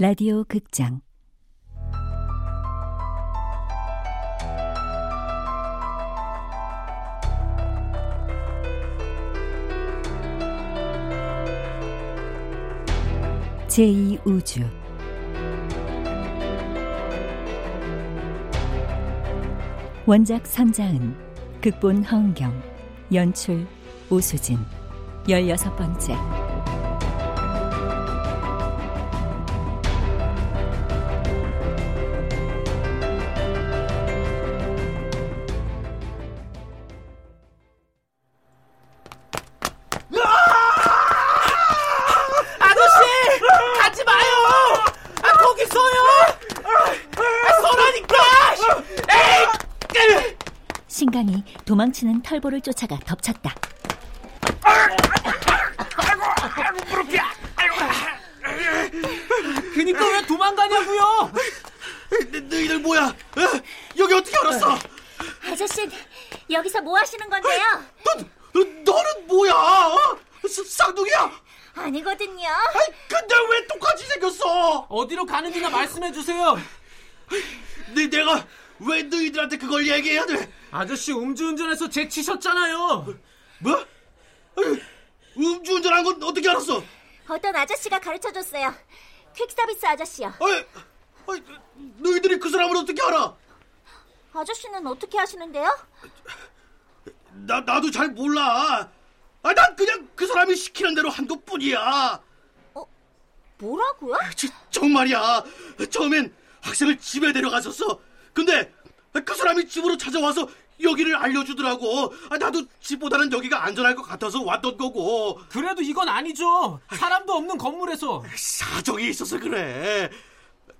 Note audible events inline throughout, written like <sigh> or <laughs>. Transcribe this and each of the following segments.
라디오 극장. 제2우주. 원작 삼자은 극본 허은경 연출 오수진. 열여섯 번째 도망치는 털보를 쫓아가 덮쳤다. 그니까 왜 도망가냐고요? 너, 너희들 뭐야? 어? 여기 어떻게 알았어? 아저씨, 여기서 뭐 하시는 건데요? 너, 너, 너는 뭐야? 어? 스- 쌍둥이야? 아니거든요. 아이, 근데 왜 똑같이 생겼어? 어디로 가는지나 말씀해 주세요. 내, 내가 왜 너희들한테 그걸 얘기해야 돼? 아저씨 음주운전해서 제치셨잖아요. 뭐? 음주운전한 건 어떻게 알았어? 어떤 아저씨가 가르쳐줬어요. 퀵서비스 아저씨요. 아이, 너희들이 그 사람을 어떻게 알아? 아저씨는 어떻게 하시는데요? 나, 나도 잘 몰라. 아, 난 그냥 그 사람이 시키는 대로 한 것 뿐이야. 뭐라고요? 저, 정말이야. 처음엔 학생을 집에 데려갔었어. 근데 그 사람이 집으로 찾아와서 여기를 알려주더라고. 아, 나도 집보다는 여기가 안전할 것 같아서 왔던 거고. 그래도 이건 아니죠. 사람도 없는 건물에서. 사정이 있어서 그래.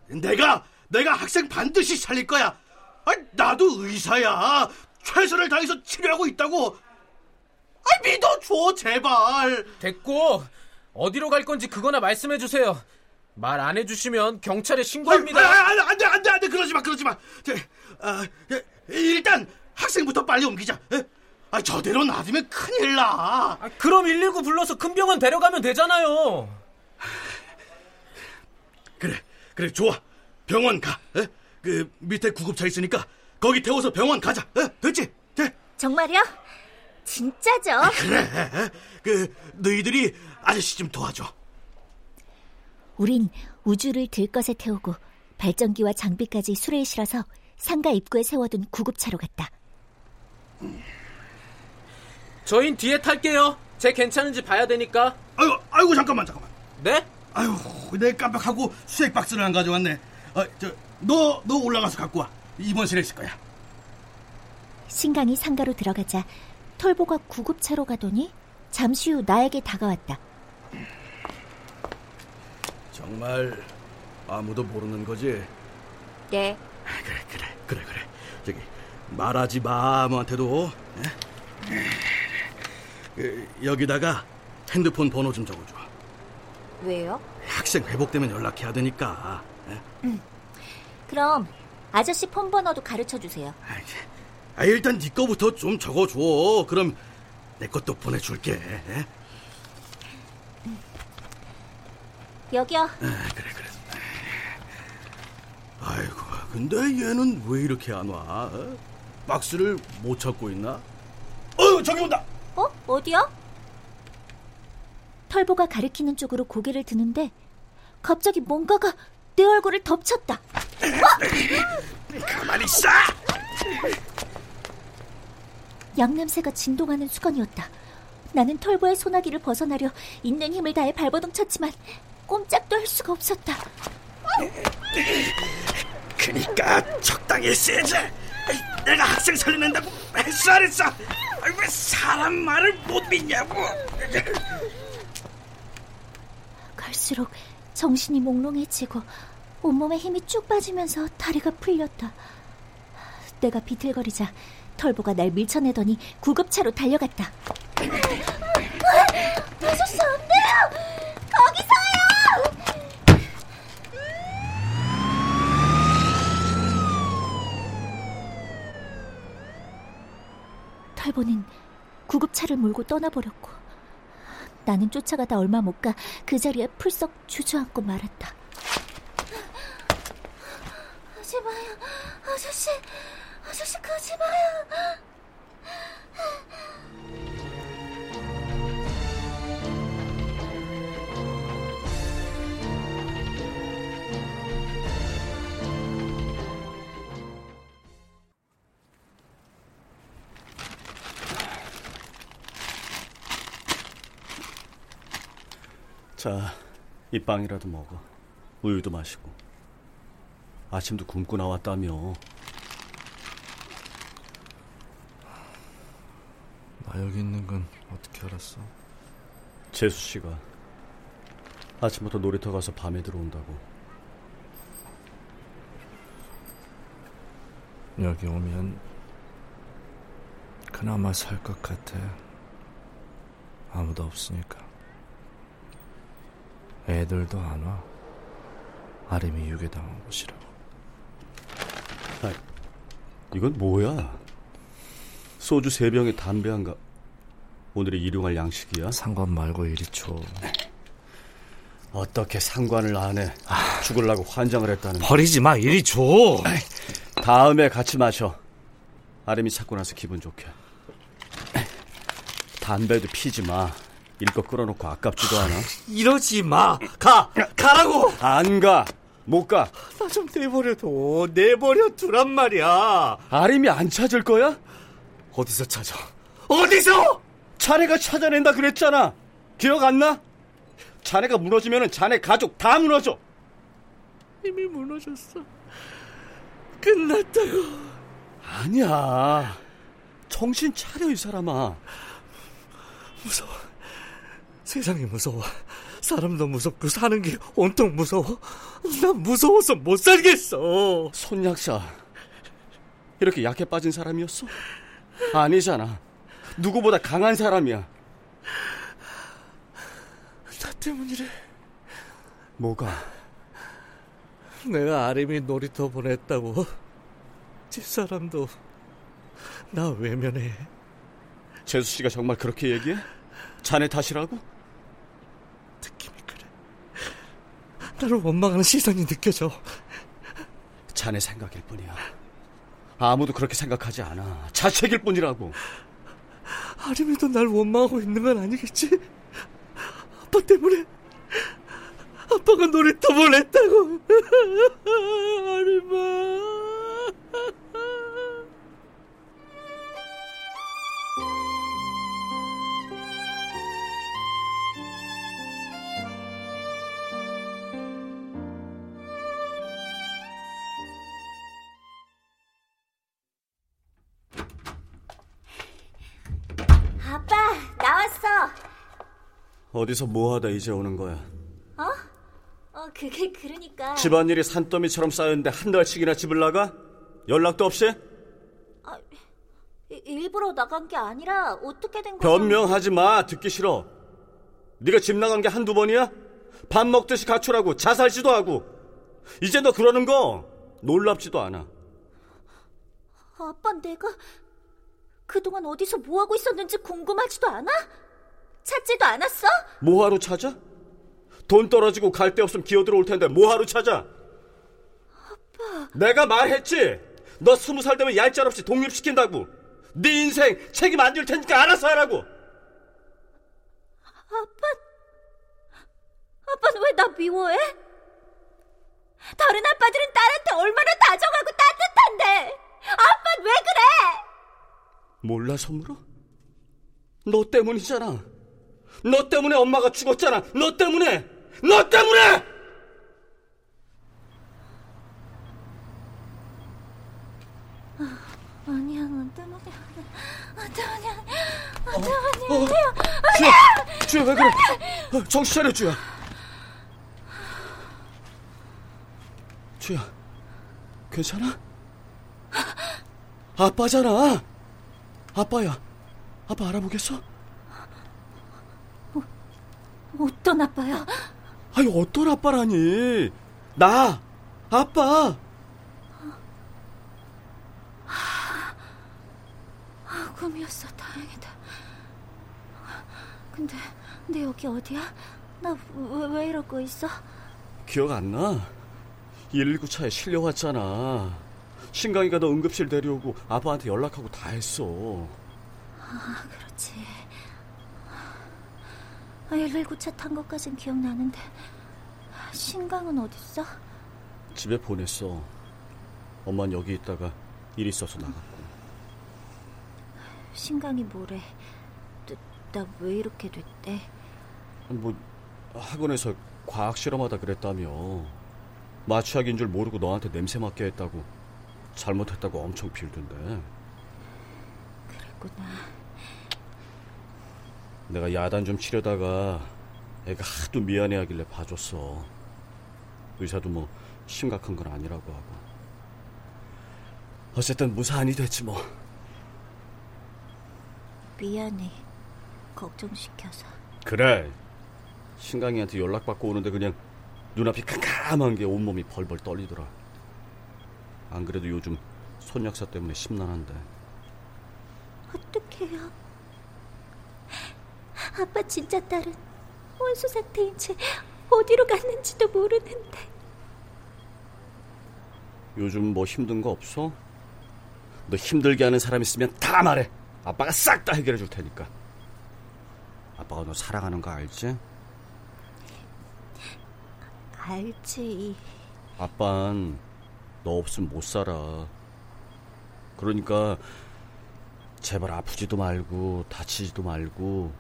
내가, 내가 학생 반드시 살릴 거야. 아, 나도 의사야. 최선을 다해서 치료하고 있다고. 아, 믿어줘, 제발. 됐고 어디로 갈 건지 그거나 말씀해 주세요. 말 안 해주시면 경찰에 신고합니다. 아, 아, 아, 안 돼, 안 돼, 안 돼. 그러지 마, 그러지 마. 저, 아, 예, 일단 학생부터 빨리 옮기자. 예? 아, 저대로 놔두면 큰일 나. 아, 그럼 119 불러서 큰 병원 데려가면 되잖아요. 그래, 그래, 좋아. 병원 가. 예? 그 밑에 구급차 있으니까 거기 태워서 병원 가자. 예? 됐지? 돼? 정말요? 진짜죠? 그래. 그 너희들이 아저씨 좀 도와줘. 우린 우주를 들것에 태우고 발전기와 장비까지 수레에 실어서 상가 입구에 세워둔 구급차로 갔다. 저흰 뒤에 탈게요. 제 괜찮은지 봐야 되니까. 아이고, 아이고 잠깐만, 잠깐만. 네? 아유, 내 깜빡하고 수액 박스를 안 가져왔네. 어, 저, 너, 너 올라가서 갖고 와. 입원실에 있을 거야. 신강이 상가로 들어가자 털보가 구급차로 가더니 잠시 후 나에게 다가왔다. 정말 아무도 모르는 거지? 네. 그래, 그래, 그래, 그래. 저기 말하지 마 아무한테도. 예? 그, 여기다가 핸드폰 번호 좀 적어줘. 왜요? 학생 회복되면 연락해야 되니까. 예? 그럼 아저씨 폰 번호도 가르쳐 주세요. 아이, 아, 일단 네 거부터 좀 적어줘. 그럼 내 것도 보내줄게. 예? 여기요. 아, 그래, 그래. 아이고, 근데 얘는 왜 이렇게 안 와? 어? 박스를 못 찾고 있나? 어, 저기 온다. 어? 어디요? 털보가 가리키는 쪽으로 고개를 드는데 갑자기 뭔가가 내 얼굴을 덮쳤다. 가만히 있어. 양냄새가 진동하는 수건이었다. 나는 털보의 소나기를 벗어나려 있는 힘을 다해 발버둥 쳤지만 꼼짝도 할 수가 없었다. 그니까 적당히 세지. 내가 학생 살리는다고 했어 안 했어? 왜 사람 말을 못 믿냐고. 갈수록 정신이 몽롱해지고 온몸에 힘이 쭉 빠지면서 다리가 풀렸다. 내가 비틀거리자 털보가 날 밀쳐내더니 구급차로 달려갔다. 아저씨 안 돼요! 거기서 탈보는 구급차를 몰고 떠나버렸고 나는 쫓아가다 얼마 못 가 그 자리에 풀썩 주저앉고 말았다. 하지 마요, 아저씨, 아저씨 그러지 마요. 자, 이 빵이라도 먹어. 우유도 마시고. 아침도 굶고 나왔다며. 나 여기 있는 건 어떻게 알았어? 재수 씨가 아침부터 놀이터 가서 밤에 들어온다고. 여기 오면 그나마 살 것 같아. 아무도 없으니까. 애들도 안 와. 아림이 유괴당한 곳이라고. 아, 이건 뭐야? 소주 세 병에 담배 한 가. 오늘의 일용할 양식이야? 상관 말고 이리 쳐. 어떻게 상관을 안 해? 죽을라고 환장을 했다는. 버리지 마, 이리 줘. 다음에 같이 마셔. 아름이 찾고 나서 기분 좋게. 담배도 피지 마. 일거 끌어놓고 아깝지도 않아. 이러지 마. 가, 가라고. 안 가. 못 가. 나 좀 내버려둬. 내버려 두란 말이야. 아름이 안 찾을 거야? 어디서 찾아? 어디서? 자네가 찾아낸다 그랬잖아. 기억 안 나? 자네가 무너지면 자네 가족 다 무너져. 이미 무너졌어. 끝났다고. 아니야. 정신 차려 이 사람아. 무서워. 세상이 무서워. 사람도 무섭고 사는 게 온통 무서워. 난 무서워서 못 살겠어. 손약사. 이렇게 약해 빠진 사람이었어? 아니잖아. 누구보다 강한 사람이야. 나 때문이래. 뭐가? 내가 아림이 놀이터 보냈다고. 집사람도 나 외면해. 재수 씨가 정말 그렇게 얘기해? 자네 탓이라고? 느낌이 그래. 나를 원망하는 시선이 느껴져. 자네 생각일 뿐이야. 아무도 그렇게 생각하지 않아. 자책일 뿐이라고. 아림이도 날 원망하고 있는 건 아니겠지? 아빠 때문에 아빠가 놀이터 보냈다고. <laughs> 아림아. 어디서 뭐하다 이제 오는 거야? 어? 어, 그게 그러니까. 집안일이 산더미처럼 쌓였는데 한 달씩이나 집을 나가? 연락도 없이? 이- 일부러 나간 게 아니라 어떻게 된 거야? 변명하지 마. 듣기 싫어. 네가 집 나간 게 한두 번이야? 밥 먹듯이 가출하고 자살지도 하고. 이제 너 그러는 거 놀랍지도 않아. 아빠, 내가 그동안 어디서 뭐 하고 있었는지 궁금하지도 않아? 찾지도 않았어? 뭐하러 찾아? 돈 떨어지고 갈 데 없으면 기어 들어올 텐데 뭐하러 찾아? 아빠. 내가 말했지. 너 스무 살 되면 얄짤 없이 독립시킨다고. 네 인생 책임 안 질 테니까 알아서 하라고. 아빠, 아빠는 왜 나 미워해? 다른 아빠들은 딸한테 얼마나 다정하고 따뜻한데 아빠는 왜 그래? 몰라 선물아? 너 때문이잖아. 너 때문에 엄마가 죽었잖아. 너 때문에. 너 때문에. 아니야, 너 때문에. 너 때문에. 너 어, 때문에. 주야, 주야 왜 그래? 어, 정신 차려 주야. 주야, 괜찮아? 아빠잖아. 아빠야. 아빠 알아보겠어? 어떤 아빠야? 아니 어떤 아빠라니? 나 아빠. 꿈이었어. 다행이다. 근데 내 여기 어디야? 나 왜, 왜 이러고 있어? 기억 안 나? 119 차에 실려왔잖아. 신강이가 너 응급실 데려오고 아빠한테 연락하고 다 했어. 아, 그렇지. 119 차 탄 것까진 기억나는데 신강은 어딨어? 집에 보냈어. 엄만 여기 있다가 일 있어서 나갔고. 신강이 뭐래? 나 왜 이렇게 됐대? 뭐 학원에서 과학 실험하다 그랬다며. 마취약인 줄 모르고 너한테 냄새 맡게 했다고. 잘못했다고 엄청 빌던데. 그랬구나. 내가 야단 좀 치려다가 애가 하도 미안해하길래 봐줬어. 의사도 뭐 심각한 건 아니라고 하고. 어쨌든 무사한이 됐지 뭐. 미안해. 걱정시켜서. 그래. 신강이한테 연락받고 오는데 그냥 눈앞이 캄캄한 게 온몸이 벌벌 떨리더라. 안 그래도 요즘 손 약사 때문에 심란한데. 어떡해요. 아빠 진짜 딸은 혼수 상태인 채 어디로 갔는지도 모르는데. 요즘 뭐 힘든 거 없어? 너 힘들게 하는 사람 있으면 다 말해. 아빠가 싹 다 해결해 줄 테니까. 아빠가 너 사랑하는 거 알지? 알지. 아빤 너 없으면 못 살아. 그러니까 제발 아프지도 말고 다치지도 말고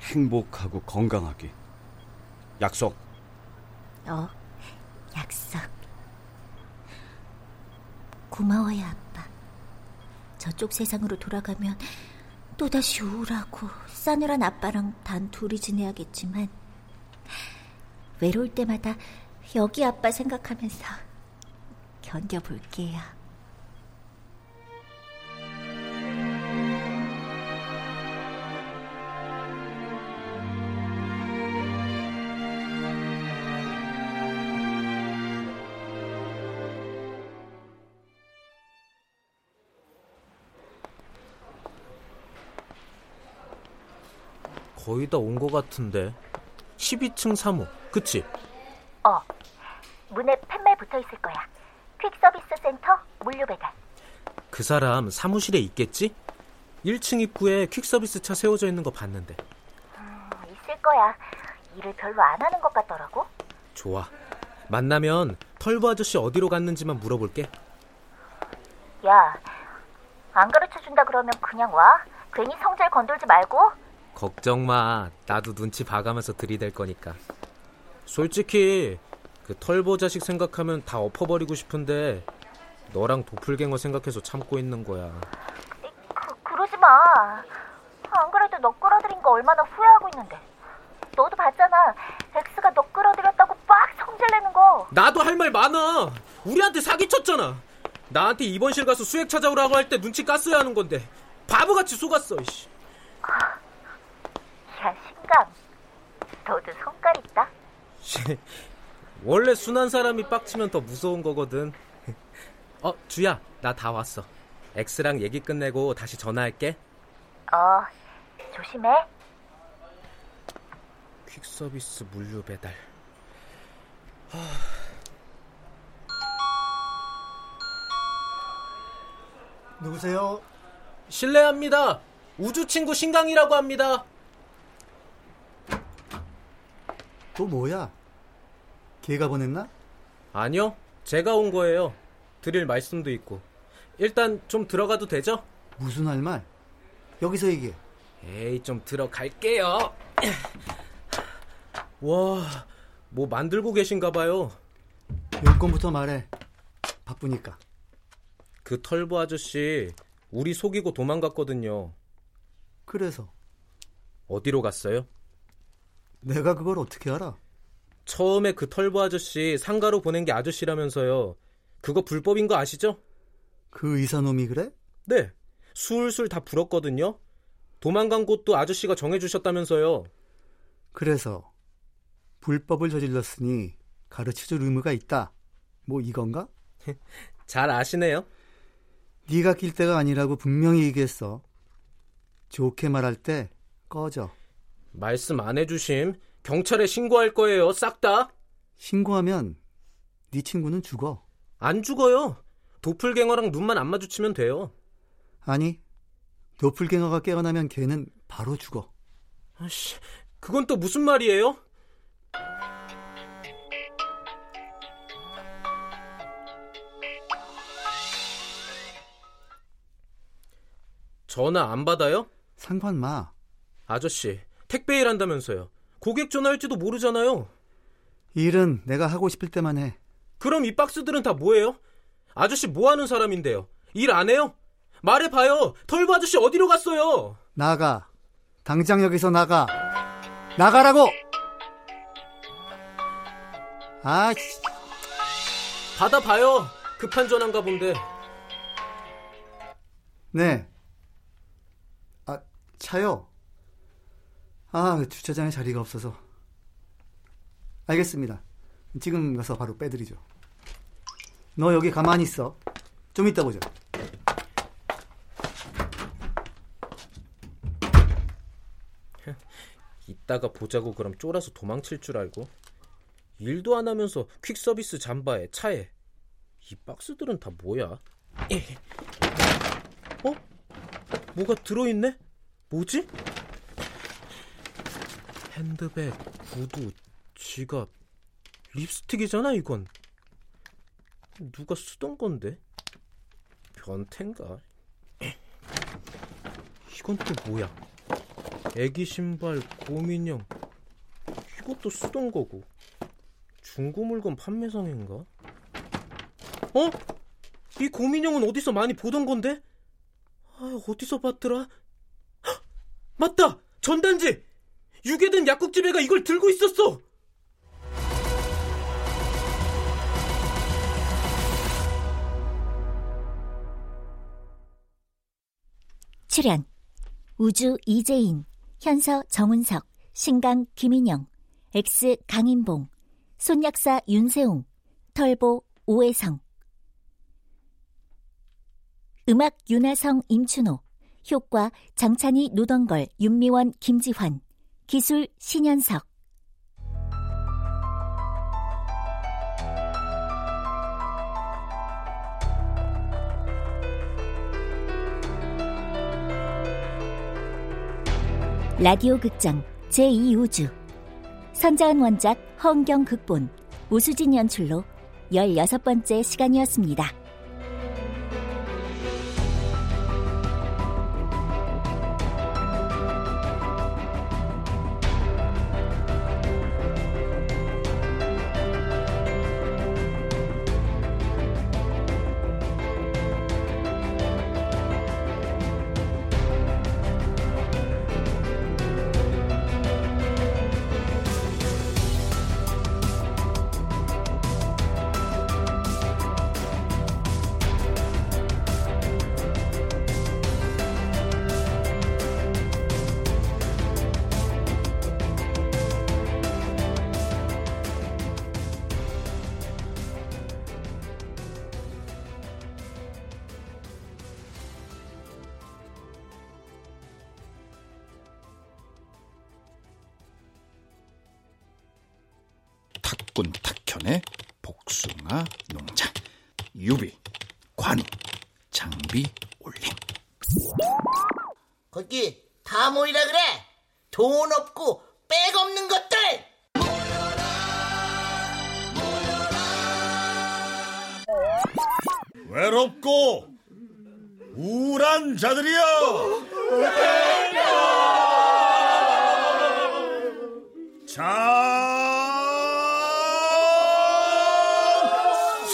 행복하고 건강하게. 약속. 어, 약속. 고마워요, 아빠. 저쪽 세상으로 돌아가면 또다시 우울하고 싸늘한 아빠랑 단 둘이 지내야겠지만 외로울 때마다 여기 아빠 생각하면서 견뎌볼게요. 거의 다 온 것 같은데. 12층 3호, 그치? 어, 문에 팻말 붙어 있을 거야. 퀵 서비스 센터 물류 배달. 그 사람 사무실에 있겠지? 1층 입구에 퀵 서비스 차 세워져 있는 거 봤는데. 음, 있을 거야. 일을 별로 안 하는 것 같더라고. 좋아. 만나면 털보 아저씨 어디로 갔는지만 물어볼게. 야, 안 가르쳐 준다 그러면 그냥 와. 괜히 성질 건들지 말고. 걱정 마. 나도 눈치 봐가면서 들이댈 거니까. 솔직히 그 털보 자식 생각하면 다 엎어버리고 싶은데 너랑 도플갱어 생각해서 참고 있는 거야. 그, 그러지 마. 안 그래도 너 끌어들인 거 얼마나 후회하고 있는데. 너도 봤잖아. 엑스가 너 끌어들였다고 빡 성질내는 거. 나도 할 말 많아. 우리한테 사기쳤잖아. 나한테 입원실 가서 수액 찾아오라고 할 때 눈치 깠어야 하는 건데 바보같이 속았어. 이씨. 야, 신감. 너도 손깔 있다. 원래 순한 사람이 빡치면 더 무서운 거거든. <laughs> 어, 주야, 나 다 왔어. 엑스랑 얘기 끝내고 다시 전화할게. 어, 조심해. 퀵 서비스 물류 배달. 누구세요? 실례합니다. 우주 친구 신강이라고 합니다. 또 뭐야? 걔가 보냈나? 아니요, 제가 온 거예요. 드릴 말씀도 있고. 일단 좀 들어가도 되죠? 무슨 할 말? 여기서 얘기해. 에이, 좀 들어갈게요. <clears throat> 와, 뭐 만들고 계신가 봐요. 용건부터 말해. 바쁘니까. 그 털보 아저씨 우리 속이고 도망갔거든요. 그래서 어디로 갔어요? 내가 그걸 어떻게 알아? 처음에 그 털보 아저씨 상가로 보낸 게 아저씨라면서요. 그거 불법인 거 아시죠? 그 의사놈이 그래? 네. 술술 다 불었거든요. 도망간 곳도 아저씨가 정해주셨다면서요. 그래서 불법을 저질렀으니 가르쳐줄 의무가 있다. 뭐 이건가? <laughs> 잘 아시네요. 네가 낄 때가 아니라고 분명히 얘기했어. 좋게 말할 때 꺼져. 말씀 안 해주심. 경찰에 신고할 거예요. 싹 다. 신고하면 네 친구는 죽어. 안 죽어요. 도플갱어랑 눈만 안 마주치면 돼요. 아니, 도플갱어가 깨어나면 걔는 바로 죽어. 아씨, 그건 또 무슨 말이에요? 전화 안 받아요? 상관 마. 아저씨, 택배 일 한다면서요. 고객 전화할지도 모르잖아요. 일은 내가 하고 싶을 때만 해. 그럼 이 박스들은 다 뭐예요? 아저씨 뭐 하는 사람인데요? 일 안 해요? 말해봐요. 털보 아저씨 어디로 갔어요? 나가. 당장 여기서 나가. 나가라고! 아, 씨. 받아봐요. 급한 전화인가 본데. 네. 아, 차요. 아, 주차장에 자리가 없어서. 알겠습니다. 지금 가서 바로 빼드리죠. 너 여기 가만히 있어. 좀 이따 보자. <laughs> 이따가 보자고 그럼 쫄아서 도망칠 줄 알고. 일도 안 하면서 퀵 서비스 잠바에 차에. 이 박스들은 다 뭐야? <laughs> 어? 뭐가 들어있네? 뭐지? 핸드백, 구두, 지갑, 립스틱이잖아 이건. 누가 쓰던 건데? 변태인가? 이건 또 뭐야? 애기 신발, 곰인형 이것도 쓰던 거고 중고 물건 판매상인가? 어? 이 곰인형은 어디서 많이 보던 건데? 아, 어디서 봤더라? 헉! 맞다! 전단지! 유괴된 약국집 애가 이걸 들고 있었어! 출연 우주 이재인, 현서 정은석, 신강 김인영, 엑스 강인봉, 손약사 윤세웅, 털보 오해성. 음악 윤하성 임춘호. 효과 장찬희 노던걸 윤미원 김지환 기술 신현석 라디오 극장 제2우주 선자은 원작 허은경 극본 오수진 연출로 16번째 시간이었습니다. 탁군 탁현의 복숭아 농장. 유비 관우 장비 올림. 거기 다 모이라 그래. 돈 없고 백 없는 것들. 외롭고 우울한 자들이여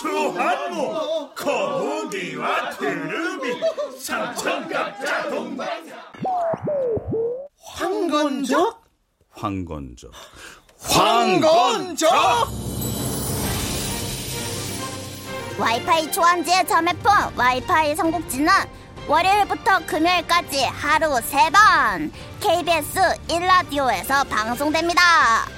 수한무 거북이와 트름이 삼천갑자 동반 황건적? 황건적. 황건적? 와이파이 초안지의 자매폰 와이파이 삼국지는 월요일부터 금요일까지 하루 3번 KBS 1라디오에서 방송됩니다.